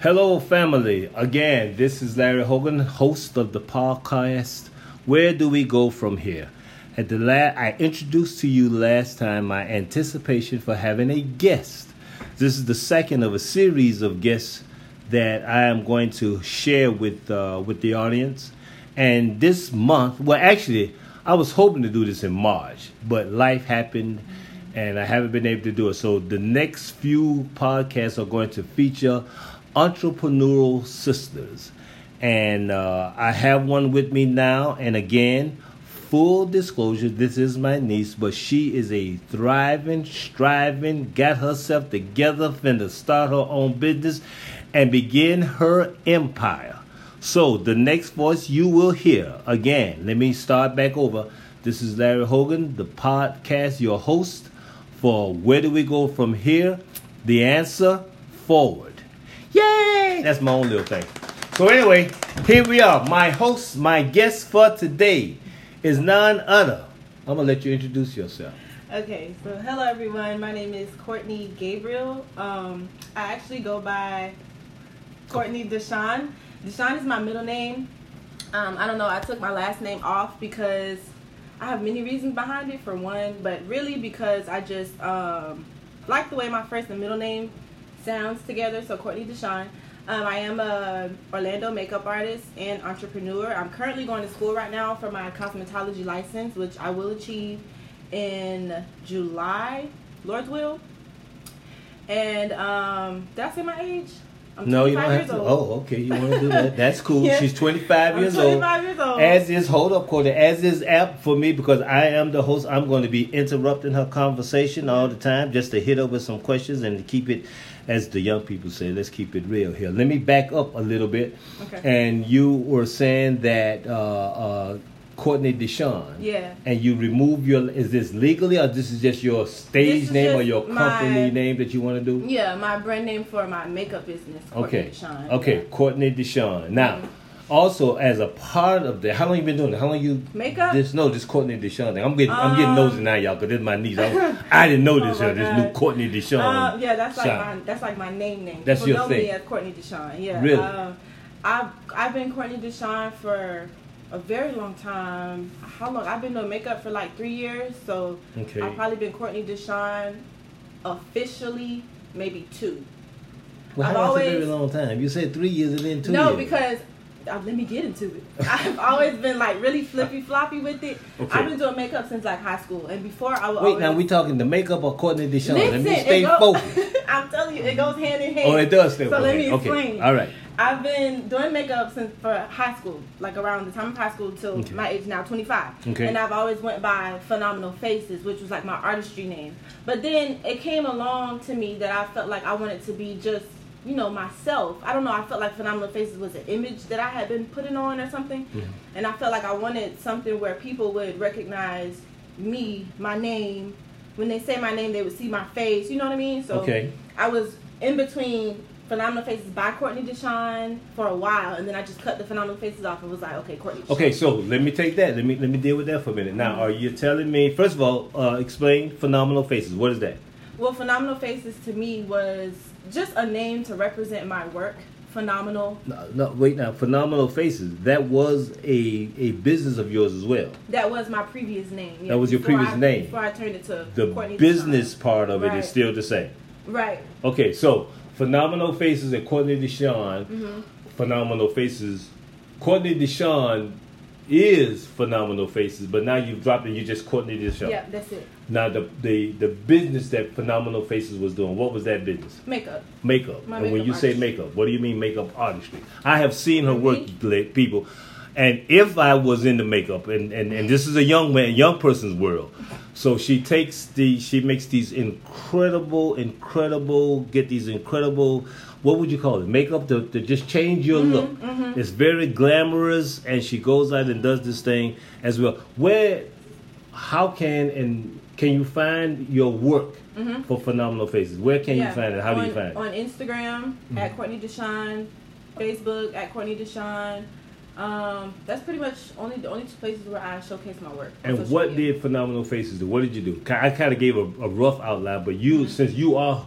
Hello, family. Again, this is Larry Hogan, host of the podcast. Where do we go from here? At the la- I introduced to you last time my anticipation for having a guest. This is the second of a series of guests that I am going to share with uh, with the audience. And this month, well, actually, I was hoping to do this in March, but life happened, and I haven't been able to do it. So the next few podcasts are going to feature entrepreneurial sisters, and uh, I have one with me now. And again, full disclosure, this is my niece, but she is a thriving, striving, got herself together, finna start her own business, and begin her empire. So the next voice you will hear again. Let me start back over. This is Larry Hogan, the podcast, your host for Where Do We Go From Here? The answer forward. Yay! That's my own little thing. So anyway, here we are. My host, my guest for today is none other. I'm gonna let you introduce yourself. Okay, so hello everyone. My name is Courtney Gabriel. Um, I actually go by Courtney Deshawn. Deshawn is my middle name. Um, I don't know. I took my last name off because I have many reasons behind it. For one, but really because I just um, like the way my first and middle name sounds together. So Courtney Deshawn. Um, I am a Orlando makeup artist and entrepreneur. I'm currently going to school right now for my cosmetology license, which I will achieve in July, Lord's will. And um, did I say my age? I'm No, you don't have to. old. Oh, okay. You want to do that? That's cool. Yeah. She's 25 I'm years 25 old. years old. As is, hold up, Courtney. As is apt for me because I am the host. I'm going to be interrupting her conversation all the time just to hit her with some questions and to keep it, as the young people say, let's keep it real here. Let me back up a little bit. Okay. And you were saying that uh, uh, Courtney Deshawn. Yeah. And you remove your. Is this legally or this is just your stage name or your my- company name that you want to do? Yeah, my brand name for my makeup business. Courtney Okay. Deshawn. Okay, Courtney Deshawn. Now, also as a part of the, how long you been doing it? How long you Makeup? This no, this Courtney Deshawn thing. I'm getting, I'm getting Um, nosy now, y'all, because this is my niece. I, I didn't know this Oh. This new Courtney Deshawn. Uh, yeah, that's like shot. my that's like my name name. That's People your know thing. me as Courtney Deshawn. Yeah. Really? Um, I've I've been Courtney Deshawn for a very long time. How long? I've been doing makeup for like three years. So Okay. I've probably been Courtney Deshawn officially maybe two. Well, I've how that's a always- very long time. You said three years and then two no, years. because let me get into it. I've always been like really flippy floppy with it. Okay. I've been doing makeup since like high school, and before I would Wait, always, now we talking the makeup or Courtney Deshawn? Listen, let me stay go... focused. I'm telling you, it goes hand in hand. Oh, it does stay So let me okay. explain. All right. I've been doing makeup since for high school, like around the time of high school till Okay. my age now, 25. Okay. And I've always went by Phenomenal Faces, which was like my artistry name. But then it came along to me that I felt like I wanted to be just, you know, myself. I don't know. I felt like Phenomenal Faces was an image that I had been putting on or something, Mhm. and I felt like I wanted something where people would recognize me, my name. When they say my name, they would see my face. You know what I mean? So Okay. I was in between Phenomenal Faces by Courtney Deshawn for a while, and then I just cut the Phenomenal Faces off and was like, okay, Courtney. Deshawn. Okay, so let me take that. Let me let me deal with that for a minute. Now, are you telling me first of all, uh, explain phenomenal faces? What is that? Well, Phenomenal Faces to me was just a name to represent my work. Phenomenal. No, no, wait now. Phenomenal faces. That was a a business of yours as well. That was my previous name. yeah, That was your previous I- name. Before I turned it to The Courtney business part of it is still the same. Right. Okay, so phenomenal faces and Courtney Deshawn. Mm-hmm. Phenomenal faces. Courtney Deshawn is phenomenal faces, but now you've dropped it. You just Courtney Deshawn. Yeah, that's it. Now the the the business that phenomenal faces was doing. What was that business? Makeup. makeup. My and when makeup you say makeup, what do you mean makeup artistry? I have seen her work, Mhm. like, people. And if I was into makeup, and, and, and this is a young man, young person's world, so she takes the, she makes these incredible, incredible, get these incredible, what would you call it? Makeup to, to just change your Mm-hmm, look. It's very glamorous, and she goes out and does this thing as well. Where, how can and can you find your work for Phenomenal Faces? Where can you Mm-hmm. Find it? How on, do you find it? On Instagram at Courtney Deshawn, Facebook at Courtney Deshawn. Um, that's pretty much only the only two places where I showcase my work. And what media. did Phenomenal Faces do? What did you do? I kind of gave a, a rough outline, but you, Mm-hmm. since you are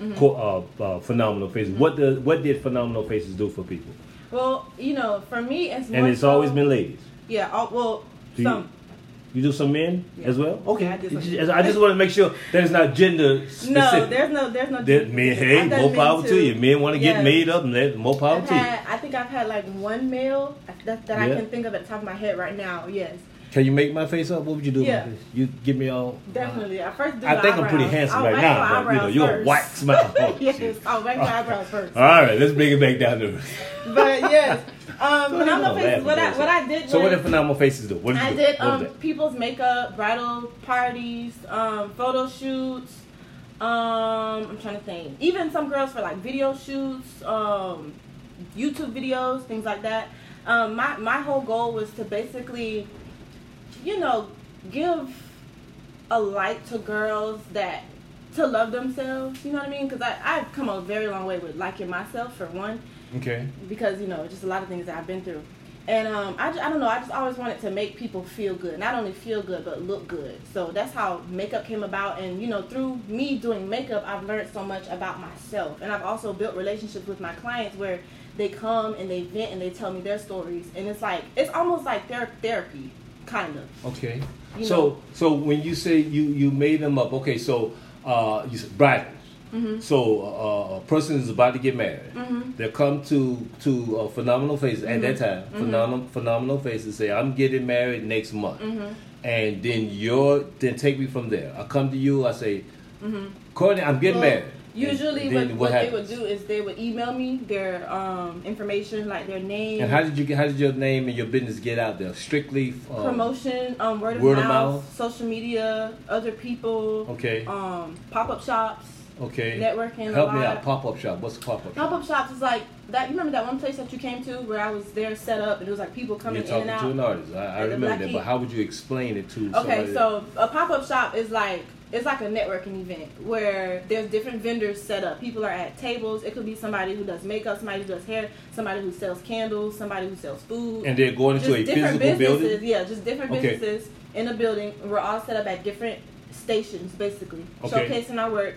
Mm-hmm. co- uh, uh, Phenomenal Faces. What does what did Phenomenal Faces do for people? Well, you know, for me, it's And it's so- always been ladies. yeah. all- well, you- some You do some men Yeah. as well? Okay. I just- I just want to make sure that it's not gender specific. no, there's no, there's no. That men, hey, more power to you. Men want to get made up, and let more power I've to you. I think I've had like one male that, that I can think of at the top of my head right now. Yes, Can you make my face up? What would you do? Yeah. This? You give me all. definitely. I first do I think I'm pretty handsome I'll right now, my but you know, you're a wax mouth. Oh, yes. I'll wax my eyebrows first. All right, let's bring it back down to. But yes, um, phenomenal faces. What I what. I did So what was did phenomenal faces do? What did I do? did um people's makeup, bridal parties, um, photo shoots. Um, I'm trying to think. Even some girls for like video shoots, um, YouTube videos, things like that. Um, my my whole goal was to basically, you know, give a light to girls that to love themselves. You know what I mean? Because I I've come a very long way with liking myself for one Okay. because you know just a lot of things that I've been through. And um, I, I don't know. I just always wanted to make people feel good, not only feel good but look good. So that's how makeup came about. And you know, through me doing makeup, I've learned so much about myself. And I've also built relationships with my clients where they come and they vent and they tell me their stories. And it's like it's almost like ther- therapy, kind of. Okay. You so know. so when you say you you made them up, okay, so uh, you said bridals. Mm-hmm. So uh, a person is about to get married. Mhm. They come to to uh, phenomenal faces at that time. Phenomenal phenomenal faces say, "I'm getting married next month," Mm-hmm. and then you're then take me from there. I come to you. I say, Courtney, I'm getting Well, married. Usually, And what, then what they would do is they would email me their um, information, like their name, And how did you get? How did your name and your business get out there? Strictly uh, promotion, um, word of, word of mouth, mouth? social media, other people, Okay. um, pop up shops, Okay. networking. Help a me out. Pop up shop. What's a pop up shop? Pop up shops is like that. You remember that one place that you came to where I was there set up and it was like people coming You're in talking and to out. an artist. I, I remember that, but how would you explain it to someone? Okay, so a pop up shop is like it's like a networking event where there's different vendors set up. People are at tables. It could be somebody who does makeup, somebody who does hair, somebody who sells candles, somebody who sells food. and they're going into just a different physical businesses. building. Yeah, just different Okay. businesses in a building. We're all set up at different stations, basically, Okay. showcasing our work.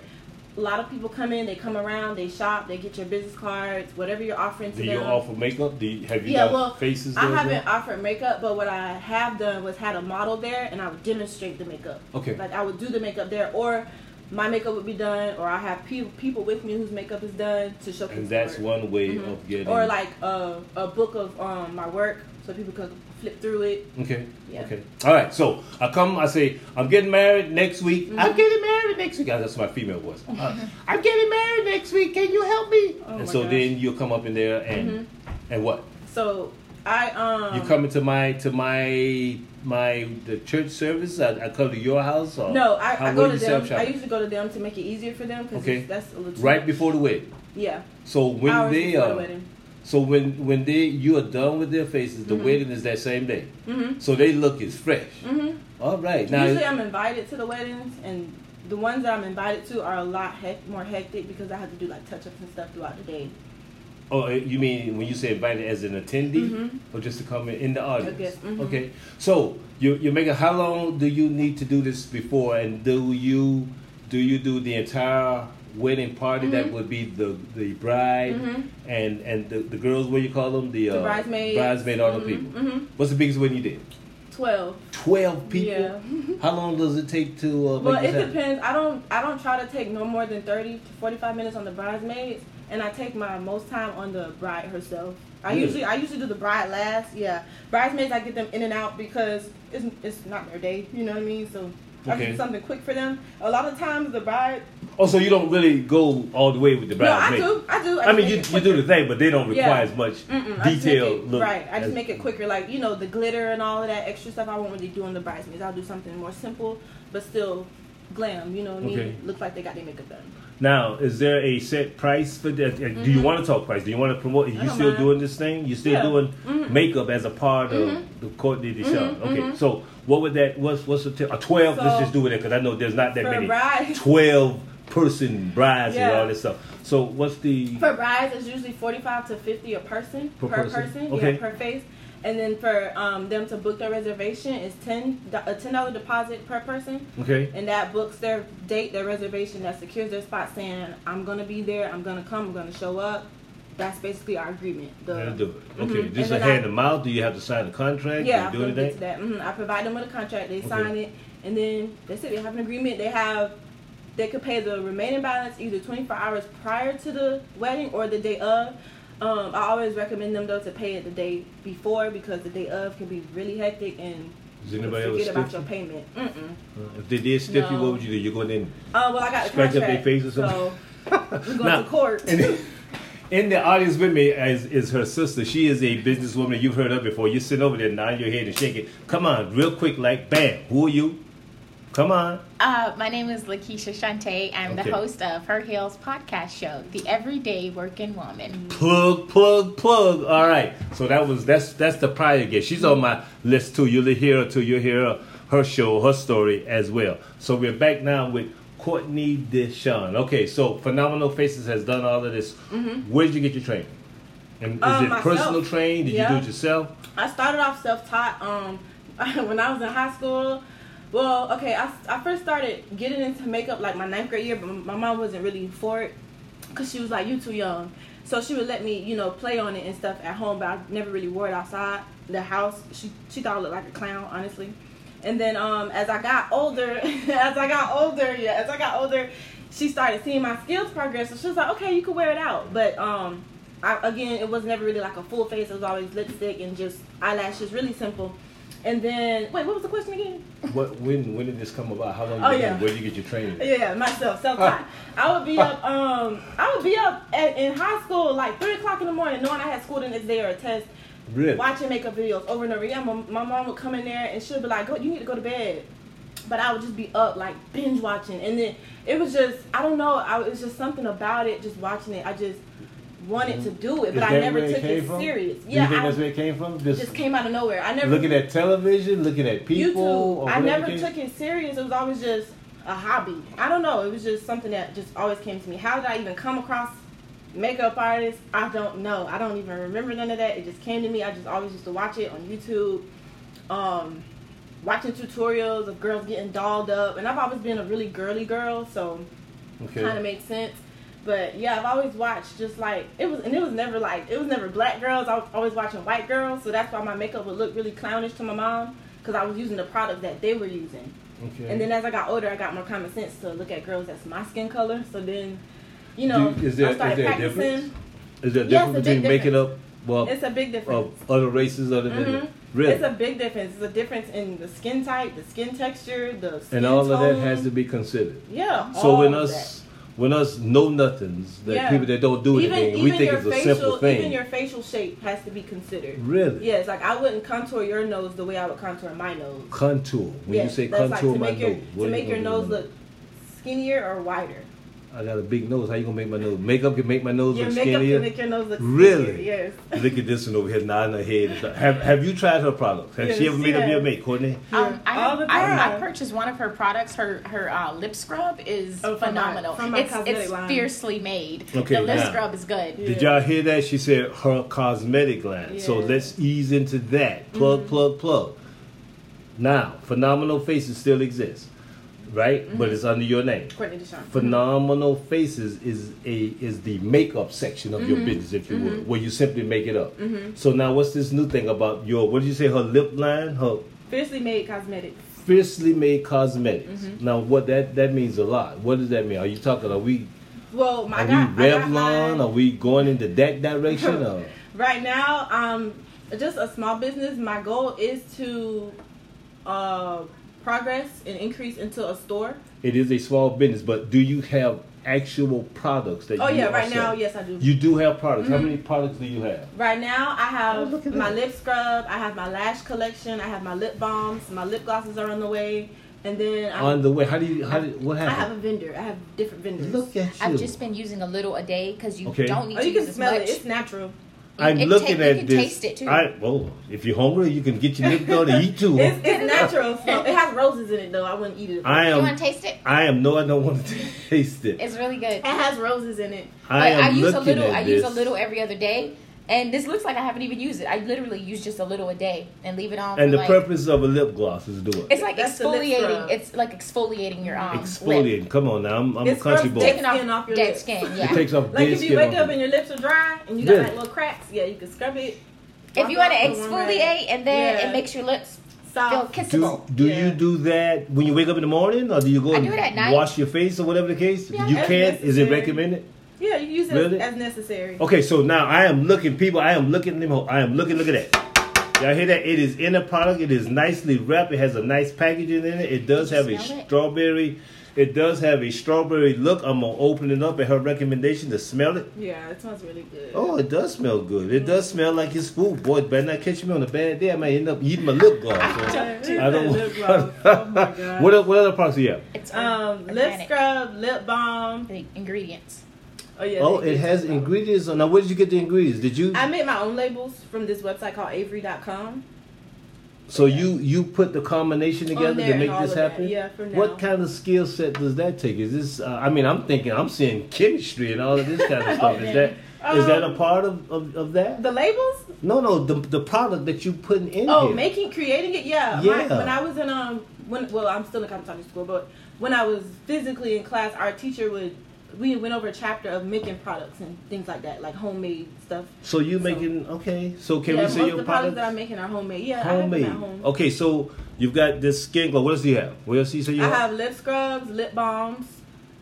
A lot of people come in, they come around, they shop, they get your business cards, whatever you're offering to them. Do you offer makeup? Do you, have you Yeah, got well, faces? I haven't well? offered makeup, but what I have done was had a model there, and I would demonstrate the makeup. Okay. Like I would do the makeup there, or my makeup would be done, or I have people people with me whose makeup is done to showcase. And that's work. one way Mhm. of getting. Or like a a book of um my work, so people can flip through it. Okay. Yeah. Okay. All right. So I come. I say I'm getting married next week. I'm Mhm. getting married next week. That's my female voice. Uh, I'm getting married next week. Can you help me? Oh and so gosh. then you'll come up in there and Mhm. and what? So I um you come into my to my my the church service. I, I come to your house. Or No, I, I go to them. I usually go to them to make it easier for them because Okay. that's a little too right before the wedding. Yeah, So when hours they before the uh, wedding. So when when they you are done with their faces, the Mhm. wedding is that same day. Mhm. So they look as fresh. Mhm. All right. Now Usually, I'm invited to the weddings, and the ones that I'm invited to are a lot hec- more hectic because I have to do like touch ups and stuff throughout the day. Oh, you mean when you say invited as an attendee, Mhm. or just to come in, in the audience? mhm. Okay. So you you make a. How long do you need to do this before, and do you do you do the entire wedding party? That Mhm. would be the the bride Mhm. and and the, the girls. What you call them? The, The uh, bridesmaids. Bridesmaid, all the Mhm, people. mhm. What's the biggest wedding you did? Twelve. Twelve people. Yeah. How long does it take to uh, Well, it happen? depends. I don't. I don't try to take no more than thirty to forty-five minutes on the bridesmaids, and I take my most time on the bride herself. I Really? usually I usually do the bride last. Yeah, bridesmaids I get them in and out because it's it's not their day. You know what I mean? So I Okay. do something quick for them. A lot of times the bride. Oh, so you don't really go all the way with the No, I do. I do. I, just mean, you, you do the thing, but they don't require Yeah. as much Mm-mm, I detail. it- look right. I just make it quicker. Like you know, the glitter and all of that extra stuff. I won't really do on the bridesmaids. I'll do something more simple, but still glam. You know what I mean? Okay. Looks like they got their makeup done. Now, is there a set price for that? Uh, Do you Mhm. want to talk price? Do you want to promote? Are you still mind. doing this thing? You still Yeah. doing Mhm. makeup as a part of Mhm. the Courtney Deshawn? Mhm, Okay, mhm. so what would that? What's what's the t- a twelve? let's just do it because I know there's not that many. bride- Twelve person brides and all this stuff. So what's the? For brides, it's usually forty-five to fifty a person Per per, person? person, Okay. yeah, per face. And then for um, them to book their reservation is ten a ten dollar deposit per person, Okay. and that books their date, their reservation, that secures their spot, saying I'm gonna be there, I'm gonna come, I'm gonna show up. That's basically our agreement. The, That'll do it. Okay. Mhm. Just a I- hand them out. Do you have to sign a contract? yeah, Do I'm do get to anything? that. hmm I provide them with a contract. They Okay. sign it, and then that's it. They have an agreement. They have they could pay the remaining balance either 24 hours prior to the wedding or the day of. Um, I always recommend them though to pay it the day before because the day of can be really hectic and Does anybody ever forget about your payment. Mm-mm. Uh, If they did stiff you, No. what would you do? You go in and Uh, well, I got the Scratch up contract, their face or something? so we go Now, to court. in, in the audience with me is, is her sister. She is a businesswoman. You've heard her before. You sit over there, nod your head and shake it. Come on, real quick, like bam. Who are you? Come on. Uh, my name is Lakeisha Shante. I'm Okay. the host of Her Heels podcast show, The Everyday Working Woman. Plug, plug, plug. All right. So that was that's that's the prior guest. She's on my list too. You'll hear her too. You'll hear her, her show, her story as well. So we're back now with Courtney Deshawn. Okay, so Phenomenal Faces has done all of this. Where did you get your training? And is Um, it myself. personal training? Did you do it yourself? I started off self-taught um, when I was in high school. Well, okay, I, I first started getting into makeup like my ninth grade year, but my mom wasn't really for it because she was like, "You too young." So she would let me, you know, play on it and stuff at home, but I never really wore it outside the house. She she thought I looked like a clown, honestly. And then um, as I got older, as I got older, yeah, as I got older, she started seeing my skills progress. So she was like, "Okay, you can wear it out," but um, I, again, it was never really like a full face. It was always lipstick and just eyelashes, really simple. And then, wait, what was the question again? What when when did this come about? How long? Oh, been? yeah. Where did you get your training? Yeah, yeah, myself, self taught. I would be up, um, I would be up at, in high school like three o'clock in the morning, knowing I had school the next day or a test, Really? watching makeup videos over and over. Yeah, my, my mom would come in there and she'd be like, "Go, you need to go to bed." But I would just be up like binge watching, and then it was just I don't know, I it was just something about it, just watching it. I just wanted to do it, but I never it took it from? serious. Do Yeah, you think I that's where it came from? Just, just came out of nowhere. I never looking at television, looking at people. YouTube. I never it took it serious. It was always just a hobby. I don't know. It was just something that just always came to me. How did I even come across makeup artists? I don't know. I don't even remember none of that. It just came to me. I just always used to watch it on YouTube. Um, watching tutorials of girls getting dolled up, and I've always been a really girly girl, so Okay. kind of makes sense. But yeah, I've always watched just like it was, and it was never like it was never black girls. I was always watching white girls, so that's why my makeup would look really clownish to my mom because I was using the product that they were using. Okay. And then as I got older, I got more common sense to look at girls that's my skin color. So then, you know, there- I started practicing. difference? Is there a difference between making up well It's a big difference. of other races other than Mhm. really? It's a big difference. It's a difference in the skin type, the skin texture, the skin and all of that has to be considered. yeah. So when us when us know nothings, the Yeah. people that don't do that. even anything, even we think it's a facial, simple thing. even your facial shape has to be considered. really? Yes, like I wouldn't contour your nose the way I would contour my nose. Contour. When you say contour like to my make your nose, to make you your nose look skinnier or wider. I got a big nose. How you gonna make my nose? Makeup can make my nose Your look makeup skinnier. can make your nose look Really? skinnier. Yes. Look at this one over here nodding her head. Have Have you tried her products? Has she ever made up yes. your make, Courtney? Um, I, All have, the I, time. I purchased one of her products. Her her uh, lip scrub is Oh, from my- phenomenal. from my it's cosmetic it's line. fiercely made. Okay, the lip now. scrub is good. Yeah. Did y'all hear that? She said her cosmetic line. So Yeah. Mm-hmm. let's ease into that. Plug, plug, plug. Now, Phenomenal Faces still exists, right? Mm-hmm. But it's under your name. Courtney Deshawn. Phenomenal Faces is a is the makeup section of Mm-hmm. your business, if you will, where you simply make it up. So now, what's this new thing about your? What did you say? Her lip line, her Fiercely made cosmetics. fiercely made cosmetics. Mm-hmm. Now, what that that means a lot. What does that mean? Are you talking? Are we Well, my are God, we Revlon? Are we going into that direction? or? Right now, um, just a small business. My goal is to uh, progress and increase into a store. It is a small business, but do you have actual products that Oh you yeah, are right now, selling? yes, I do. You do have products. How Mhm. many products do you have? Right now, I Oh, have at my that. lip scrub. I have my lash collection. I have my lip balms. My lip glosses are on the way, and then I, On the way, how do you? How did, what happened? I have a vendor. I have different vendors. Look at you. I've just been using a little a day because you Okay. don't need oh, to you use can as smell much. it. It's natural. I'm it looking ta- at you can this. taste it, too. I, well, if you're hungry, you can get your lip done and eat too. It's, it's natural. So it has roses in it though. I wouldn't eat it. I am. you am. want to taste it? I am. No, I don't want to taste it. It's really good. It has roses in it. I Like, am use a little. at I this. use a little every other day, And this looks like I haven't even used it. I literally use just a little a day and leave it on. And for the like, purpose of a lip gloss is to do it. It's like That's exfoliating. It's like exfoliating your um, lip. Exfoliating. Come on now, I'm, I'm a country boy. Taking Skin off, off your dead lips. skin. It takes off Like dead if you wake up and your lips are dry and you got Really? like little cracks, yeah, you can scrub it. if you want to Drop it on one rag. exfoliate and then Yeah. it makes your lips feel Soft. Do, kissable. do Yeah. you do that when you wake up in the morning, or do you go I and do it at night. wash your face or whatever the case? Yeah. you As can. Is it recommended? Yeah, you use it Really? as, as necessary. Okay, so now I am looking, people. I am looking. let me hold- I am looking. Look at that. Y'all hear that? It is in a product. It is nicely wrapped. It has a nice packaging in it. It does have a smell it? strawberry. It does have a strawberry look. I'm gonna open it up at her recommendation to smell it. Yeah, it smells really good. Oh, it does smell good. It does smell like it's food. Boy, it better not catch me on a bad day. I might end up eating my lip gloss. So I don't. Lip gloss. Oh my god. what other, what other products do you have? It's Um, lip organic. scrub, lip balm. The ingredients. Oh yeah. Oh, it has ingredients. on Now, where did you get the ingredients? Did you? I made my own labels from this website called Avery.com. So you you put the combination together to make this happen? Yeah, for now. What kind of skill set does that take? Is this? Uh, I mean, I'm thinking I'm seeing chemistry and all of this kind of stuff. Is that is that a Um, part of, of, of that? The labels? No, no, the the product that you putting in Oh, here. making, creating it. Yeah. Yeah. My, when I was in um, when well, I'm still in cosmetology school, but when I was physically in class, our teacher would we went over a chapter of making products and things like that, like homemade stuff. so you So- making okay? So can yeah, we see your the products product? that I'm making are homemade. Yeah, Homemade. I have them at home. Okay, so you've got this skin glow. What else do you have? What else do you say you I have? have lip scrubs, lip balms,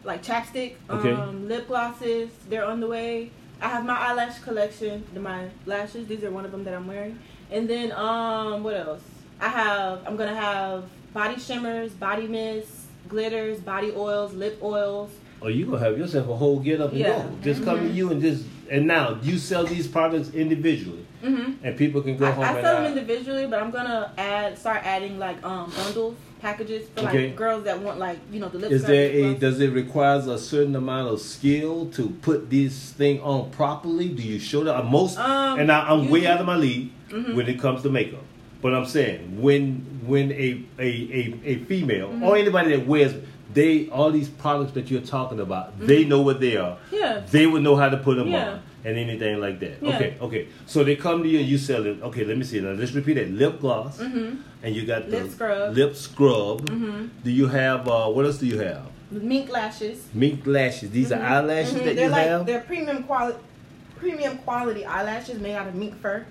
like chapstick, Okay. um, lip glosses. They're on the way. I have my eyelash collection. The my lashes. These are one of them that I'm wearing. And then um, what else? I have. I'm gonna have body shimmers, body mists, glitters, body oils, lip oils. Oh, you gonna have yourself a whole get up and Yeah. Mm-hmm. go. Just come to you and just and now you sell these products individually, hmm and people can go I, home I and sell them individually, but I'm gonna add, start adding like um bundles, packages for Okay. like girls that want like you know the lip. Is there a does it requires a certain amount of skill to put this thing on properly? Do you show that most? Um, and I, I'm way usually- out of my league Mhm. when it comes to makeup. But I'm saying when when a a a, a female Mm-hmm. or anybody that wears they all these products that you're talking about, they know what they are. Mm-hmm. Yeah. They would know how to put them Yeah. on and anything like that. Yeah. Okay, okay. So they come to you and you sell it. Okay, let me see. Now let's repeat that. Lip gloss, mm-hmm. and you got the Lip scrub. Lip scrub. Mm-hmm. Do you have uh, what else do you have? Mink lashes. Mink lashes. These are eyelashes Mhm. that they're you like have. they're premium quality, premium quality eyelashes made out of mink fur.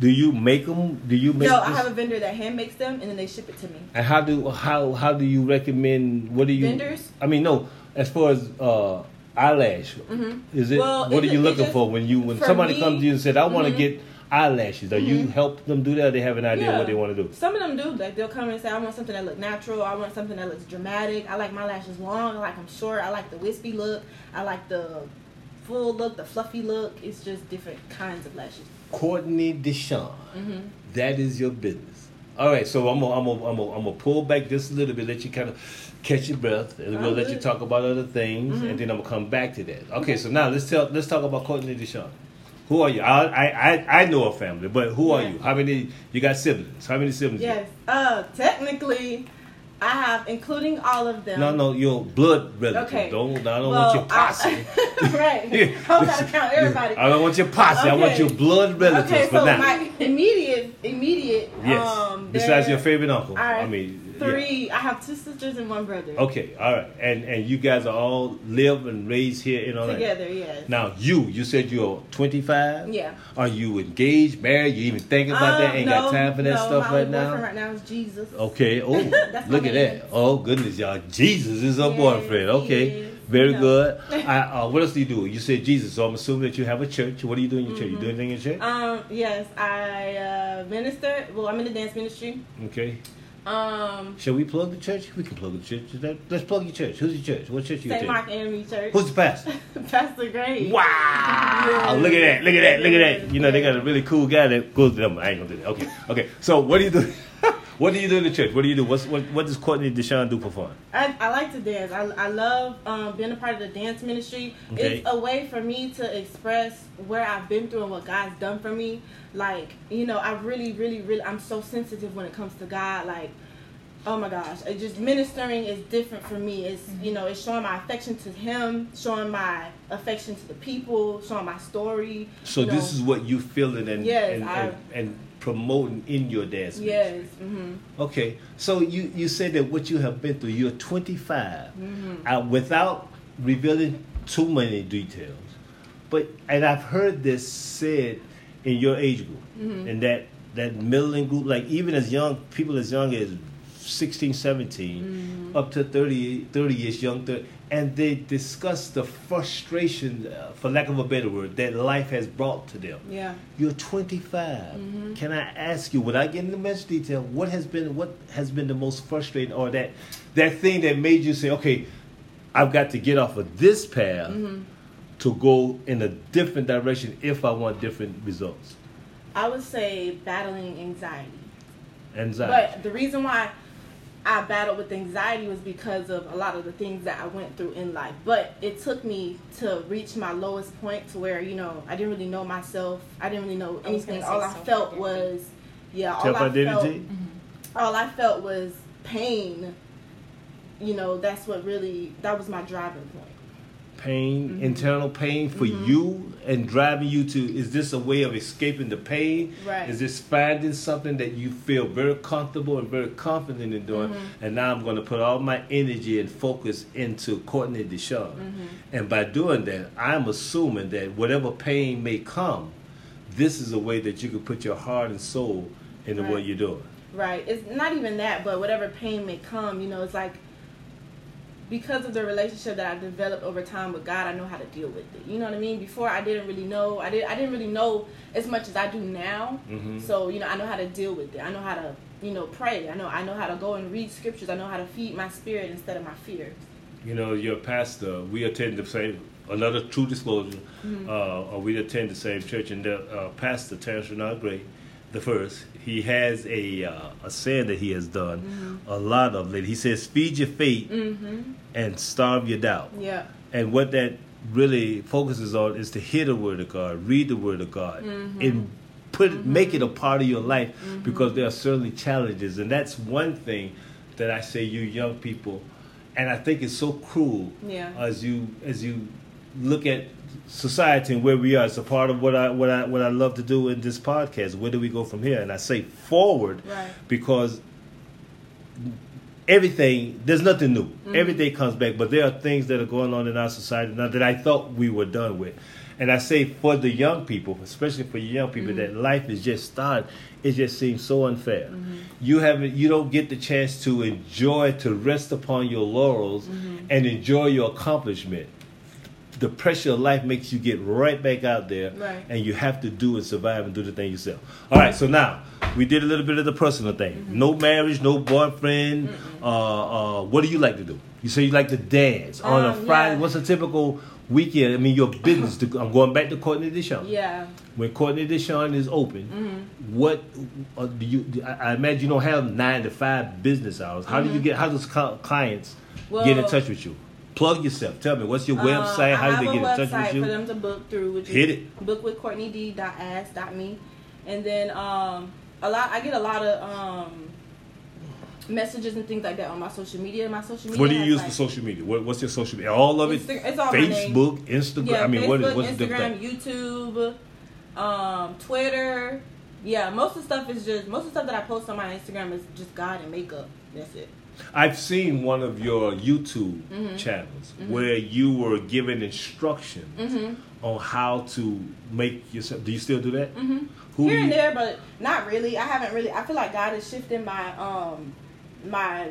Do you make them? Do you make? no, I have a vendor that hand makes them and then they ship it to me. And how do how how do you recommend? What do you? Vendors? I mean, no. As far as uh, eyelash, Mhm. is it? Well, what are you looking just- for when you when somebody me- comes to you and said, "I want to Mhm. get eyelashes"? Are you Mhm. help them do that? Or they have an idea Yeah. what they want to do. Some of them do. Like they'll come and say, "I want something that look natural. I want something that looks dramatic. I like my lashes long. I like them short. I like the wispy look. I like the full look, the fluffy look. It's just different kinds of lashes." Courtney Deshawn. hmm That is your business. All right, so I'm gonna I'm gonna I'm gonna I'm gonna pull back just a little bit, let you kind of catch your breath, and we'll let you talk about other things, Mhm. and then I'm gonna come back to that. Okay, so now let's tell let's talk about Courtney Deshawn. Who are you? I I I, know a family, but who are you? How many you got siblings? How many siblings? you Yes. Uh, technically, I have, including all of them. No, no, your blood relatives. Okay. Don't I don't Well, want your posse. I, right. I'm trying to count everybody. I don't want your posse. I want your blood relatives. Okay, so now, my immediate, immediate. yes. Um, Besides your favorite uncle, are I mean, yeah. three. I have two sisters and one brother. Okay, all right, and and you guys are all live and raised here in Orlando. Together, yes. Now you, you said you're 25. Yeah. Are you engaged, married? You even thinking about that? Um, Ain't no, got time for that no, stuff right now. Right now is Jesus. Okay. Oh, look at that. Oh goodness, y'all. Jesus is her Yes, boyfriend. Okay. Very No. good. I, uh, what else do you do? You said Jesus, so I'm assuming that you have a church. What do you do in your church? You do Mm-hmm. anything in church? Um, yes, I uh, minister. Well, I'm in the dance ministry. Okay. Um, Shall we plug the church? We can plug the church. Let- Let's plug your church. Who's your church? What church you St. Mark AME Church. Who's the pastor? Pastor Gray. Wow! Yeah. Look at that! Look at that! Look at that! You know they got a really cool guy that goes to them. I ain't gonna do that. Okay, okay. So what do you do? what do you do in the church? What do you do? What's, what What does Courtney Deshawn do for fun? I, I like to dance. I, I love um, being a part of the dance ministry. Okay. It's a way for me to express where I've been through and what God's done for me. Like, you know, I really, really, really, I'm so sensitive when it comes to God. Like, Oh my gosh! It just ministering is different for me. It's you know, it's showing my affection to Him, showing my affection to the people, showing my story. So you know. this is what you feeling and Yes, and, I- and, and promoting in your dance. ministry. yes. hmm Okay, so you you said that what you have been through. You're 25, Mm-hmm. uh, without revealing too many details. But and I've heard this said in your age group, Mm-hmm. in that that middling group, like even as young people as young as 16, 17, Mm-hmm. up to 30, 30 years young 30, and they discuss the frustration, uh, for lack of a better word, that life has brought to them. Yeah. You're 25. Can I ask you, without getting into much detail, what has been what has been the most frustrating, or that that thing that made you say, okay, I've got to get off of this path to go in a different direction if I want different results? I would say battling anxiety. Anxiety. But the reason why I battled with anxiety was because of a lot of the things that I went through in life. But it took me to reach my lowest point to where, you know, I didn't really know myself. I didn't really know anything. gonna All I felt was, yeah, all Self I felt, identity. all I felt was pain. You know, that's what really, that was my driving point. Pain, Mm-hmm. internal pain for you and driving you to is this a way of escaping the pain? Right. Is this finding something that you feel very comfortable and very confident in doing? Mm-hmm. And now I'm going to put all my energy and focus into Courtney Deshawn. Mm-hmm. And by doing that, I'm assuming that whatever pain may come, this is a way that you can put your heart and soul into what you're doing. Right. It's not even that, but whatever pain may come, you know, it's like because of the relationship that I've developed over time with God, I know how to deal with it. You know what I mean? Before I didn't really know. I did I didn't really know as much as I do now. Mhm. So, you know, I know how to deal with it. I know how to, you know, pray. I know I know how to go and read scriptures. I know how to feed my spirit instead of my fear. You know, your pastor, we attend the same, another true disclosure, Mm-hmm. uh, we attend the same church, and the uh, pastor, Terrence Renard Gray, the first, he has a uh, a saying that he has done a lot of lately. He says, feed your faith Mm-hmm. and starve your doubt. Yeah. And what that really focuses on is to hear the word of God, read the word of God, Mm-hmm. and put it, make it a part of your life because there are certainly challenges, and that's one thing that I say you young people, and I think it's so cruel Yeah. as you as you look at society and where we are. It's a part of what I what I what I love to do in this podcast. Where do we go from here? And I say forward Right. because everything there's nothing new. Mm-hmm. Everything comes back, but there are things that are going on in our society now that I thought we were done with. And I say for the young people, especially for young people, that Mm-hmm. life is just starting. It just seems so unfair. You haven't, you don't get the chance to enjoy, to rest upon your laurels, Mm-hmm. and enjoy your accomplishment. The pressure of life makes you get right back out there, Right. and you have to do and survive and do the thing yourself. All right, so now we did a little bit of the personal thing. Mm-hmm. No marriage, no boyfriend. Uh, uh, what do you like to do? You say you like to dance on a Um, Friday. yeah. What's a typical weekend? I mean, your business. To, I'm going back to Courtney Deshawn. Yeah. When Courtney Deshawn is open, Mm-hmm. what uh, do you? I, I imagine you don't have nine to five business hours. How do you get? How does cl- clients get in Mm-hmm. Touch with you? Plug yourself. Tell me what's your Um, website. How do they get in touch with you? for them to book through, which Hit it. book with CourtneyD.as.me. And then um, a lot, I get a lot of um, messages and things like that on my social media. My social media. What do you use like, for social media? What, what's your social media? All of it. Insta- it's all. Facebook, Instagram. Yeah, I mean, Facebook, what is what's the? Instagram, YouTube, um, Twitter. Yeah, most of the stuff is just most of the stuff that I post on my Instagram is just God and makeup. That's it. I've seen one of your YouTube Mm-hmm. channels where you were given instructions Mm-hmm. on how to make yourself. Do you still do that? Mm-hmm. Who Here and there, but not really. I haven't really. I feel like God is shifting my um my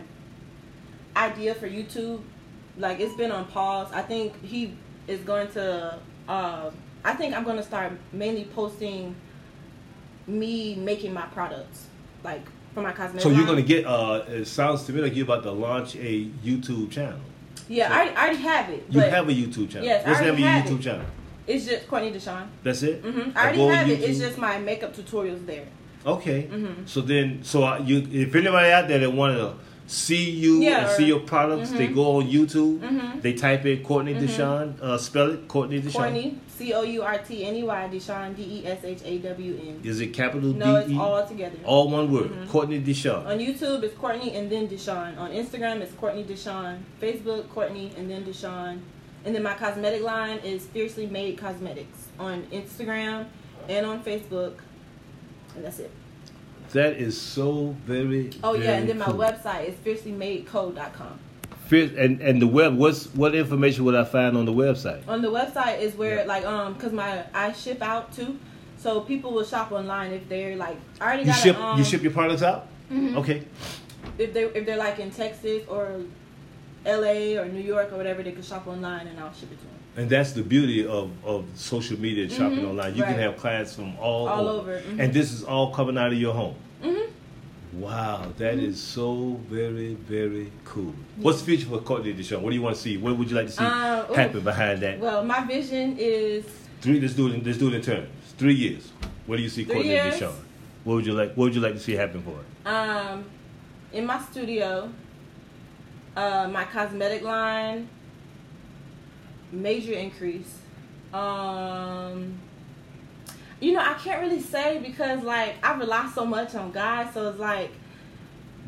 idea for YouTube. Like it's been on pause. I think He is going to. Uh, I think I'm going to start mainly posting me making my products, like for my cosmetics. So you're line. gonna get? Uh, it sounds to me like you're about to launch a YouTube channel. Yeah, I, I already have it. You have a YouTube channel. Yes, I What's the name of your YouTube it. channel? It's just Courtney Deshawn. That's it. hmm I I already have it. It's just my makeup tutorials there. Okay. Mm-hmm. So then, so you, if anybody out there that wanted to see you Yeah, and or- see your products, they Mhm. go on YouTube. Mhm. They type in Courtney Mhm. Deshawn. Uh, spell it Courtney Deshawn. Courtney, C O U R T N E Y, Deshawn, D E S H A W N. Is it capital No, it's D E? all together. All one word. Mhm. Courtney Deshawn. On YouTube, it's Courtney and then Deshawn. On Instagram, it's Courtney Deshawn. Facebook, Courtney and then Deshawn. And then my cosmetic line is Fiercely Made Cosmetics on Instagram and on Facebook. And that's it. That is so very. Oh, yeah, very and then my website is fiercelymadecode.com. Fierce- And and the web. What's what information would I find on the website? On the website is where, Yeah. like, um, cause my I ship out too, so people will shop online if they're like, I already You got ship a, um, you ship your products out. mhm. Okay. if they if they're like in Texas or L.A. or New York or whatever, they can shop online and I'll ship it to them. And that's the beauty of, of social media and shopping online. You can have clients from all, All over. over, mhm. And this is all coming out of your home. Mm-hmm. Wow, that is Mhm. so very, very cool. What's the future for Courtney Deshawn? What do you want to see? What would you like to see Uh, ooh. happen behind that? Well, my vision is Three. Let's do it. in- Let's do it in turns. Three years. What do you see Courtney years? Deshawn? What would you like? What would you like to see happen for it? um in my studio, uh, my cosmetic line major increase. Um, you know, I can't really say because like I rely so much on God, so it's like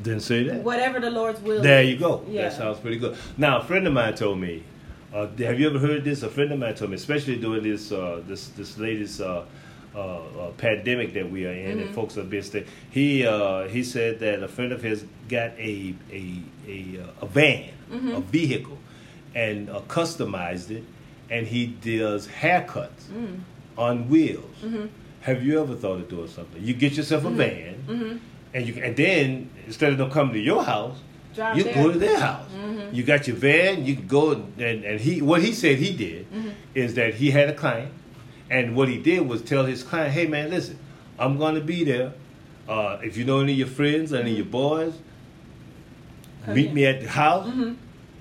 Didn't say that. whatever the Lord's will. There you go. Yeah. That sounds pretty good. Now, a friend of mine told me. Uh, have you ever heard this? A friend of mine told me, especially during this uh, this this latest uh, uh, uh, pandemic that we are in, and Mhm. folks are being stay. He uh, he said that a friend of his got a a a, a van, Mhm. a vehicle, and uh, customized it, and he does haircuts Mm. on wheels. Mhm. Have you ever thought of doing something? You get yourself a Mhm. van, Mhm. and you and then instead of them coming to your house, Drive you there. go to their house. Mhm. You got your van. You can go and, and, he what he said he did Mhm. is that he had a client, and what he did was tell his client, "Hey man, listen, I'm going to be there. Uh, if you know any of your friends, any of your boys, Come meet in. me at the house.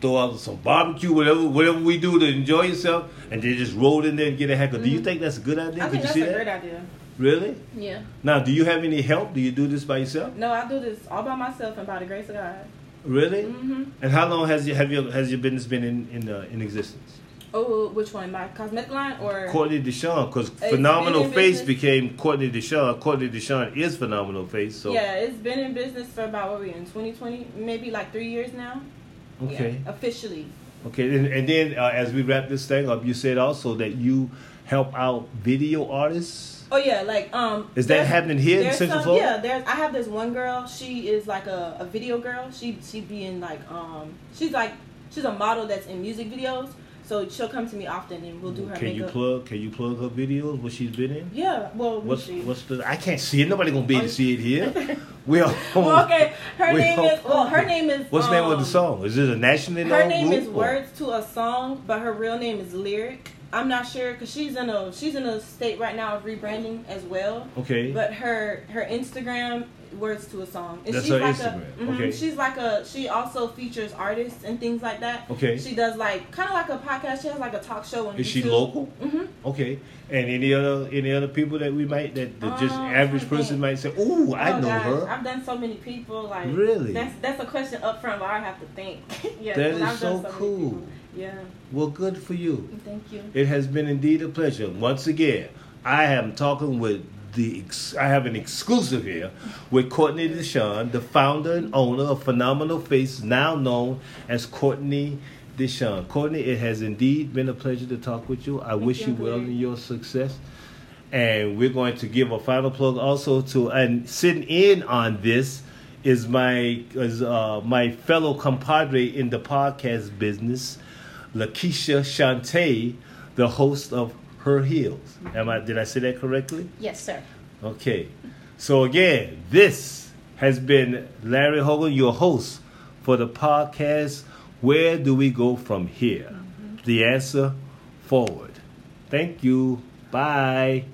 Throw out some barbecue, whatever whatever we do to enjoy yourself, and then just roll in there and get a haircut. Do you Mhm. think that's a good idea? I Could think you that's see a that? great idea. Really? Yeah. Now, do you have any help? Do you do this by yourself? No, I do this all by myself and by the grace of God. Really? Mm-hmm. And how long has you have your has your business been in in, uh, in existence? Oh, which one? My cosmetic line or? Courtney Deshawn, because Phenomenal Face business- became Courtney Deshawn. Courtney Deshawn is Phenomenal Face. So Yeah, it's been in business for about what we in 2020, maybe like three years now. Okay, Yeah, officially. okay. And, and then uh, as we wrap this thing up, you said also that you help out video artists. Oh yeah, like um. Is that happening here in Central some- Florida? Yeah, there's. I have this one girl. She is like a, a video girl. She she be in like um. She's like she's a model that's in music videos. So she'll come to me often and we'll do her Can you plug? Can you plug her videos? What she's been in? yeah. Well, What's what's the? I can't see it. Nobody gonna be able to see it here. We are. well, okay. Her name are- is. Well, her name is. What's the name of the um, song? Is it a national? Her name is or- Words to a Song, but her real name is Lyric. I'm not sure because she's in a she's in a state right now of rebranding as well. Okay. But her her Instagram Words to a Song. And That's she's her like Instagram, A, mhm, okay. She's like a she also features artists and things like that. Okay. She does like kind of like a podcast. She has like a talk show on Is she YouTube. local? hmm Okay. And any other any other people that we might that, that just Um, average person might say, "Ooh, I oh know gosh, her." I've done so many people. Like Really? That's that's a question up front where I have to think. yeah, That is I've so many cool. Yeah. Well, good for you. Thank you. It has been indeed a pleasure. Once again, I am talking with the. Ex- I have an exclusive here with Courtney Deshawn, the founder and owner of Phenomenal Face, now known as Courtney Deshawn. Courtney, it has indeed been a pleasure to talk with you. I wish you well in your success. And we're going to give a final plug also to and sitting in on this is my is uh, my fellow compadre in the podcast business, Lakeisha Shante, the host of Her Heels. Am I did I say that correctly? Yes, sir. Okay. So again, this has been Larry Hogan, your host for the podcast. Where do we go from here? Mm-hmm. The answer forward. Thank you. Bye.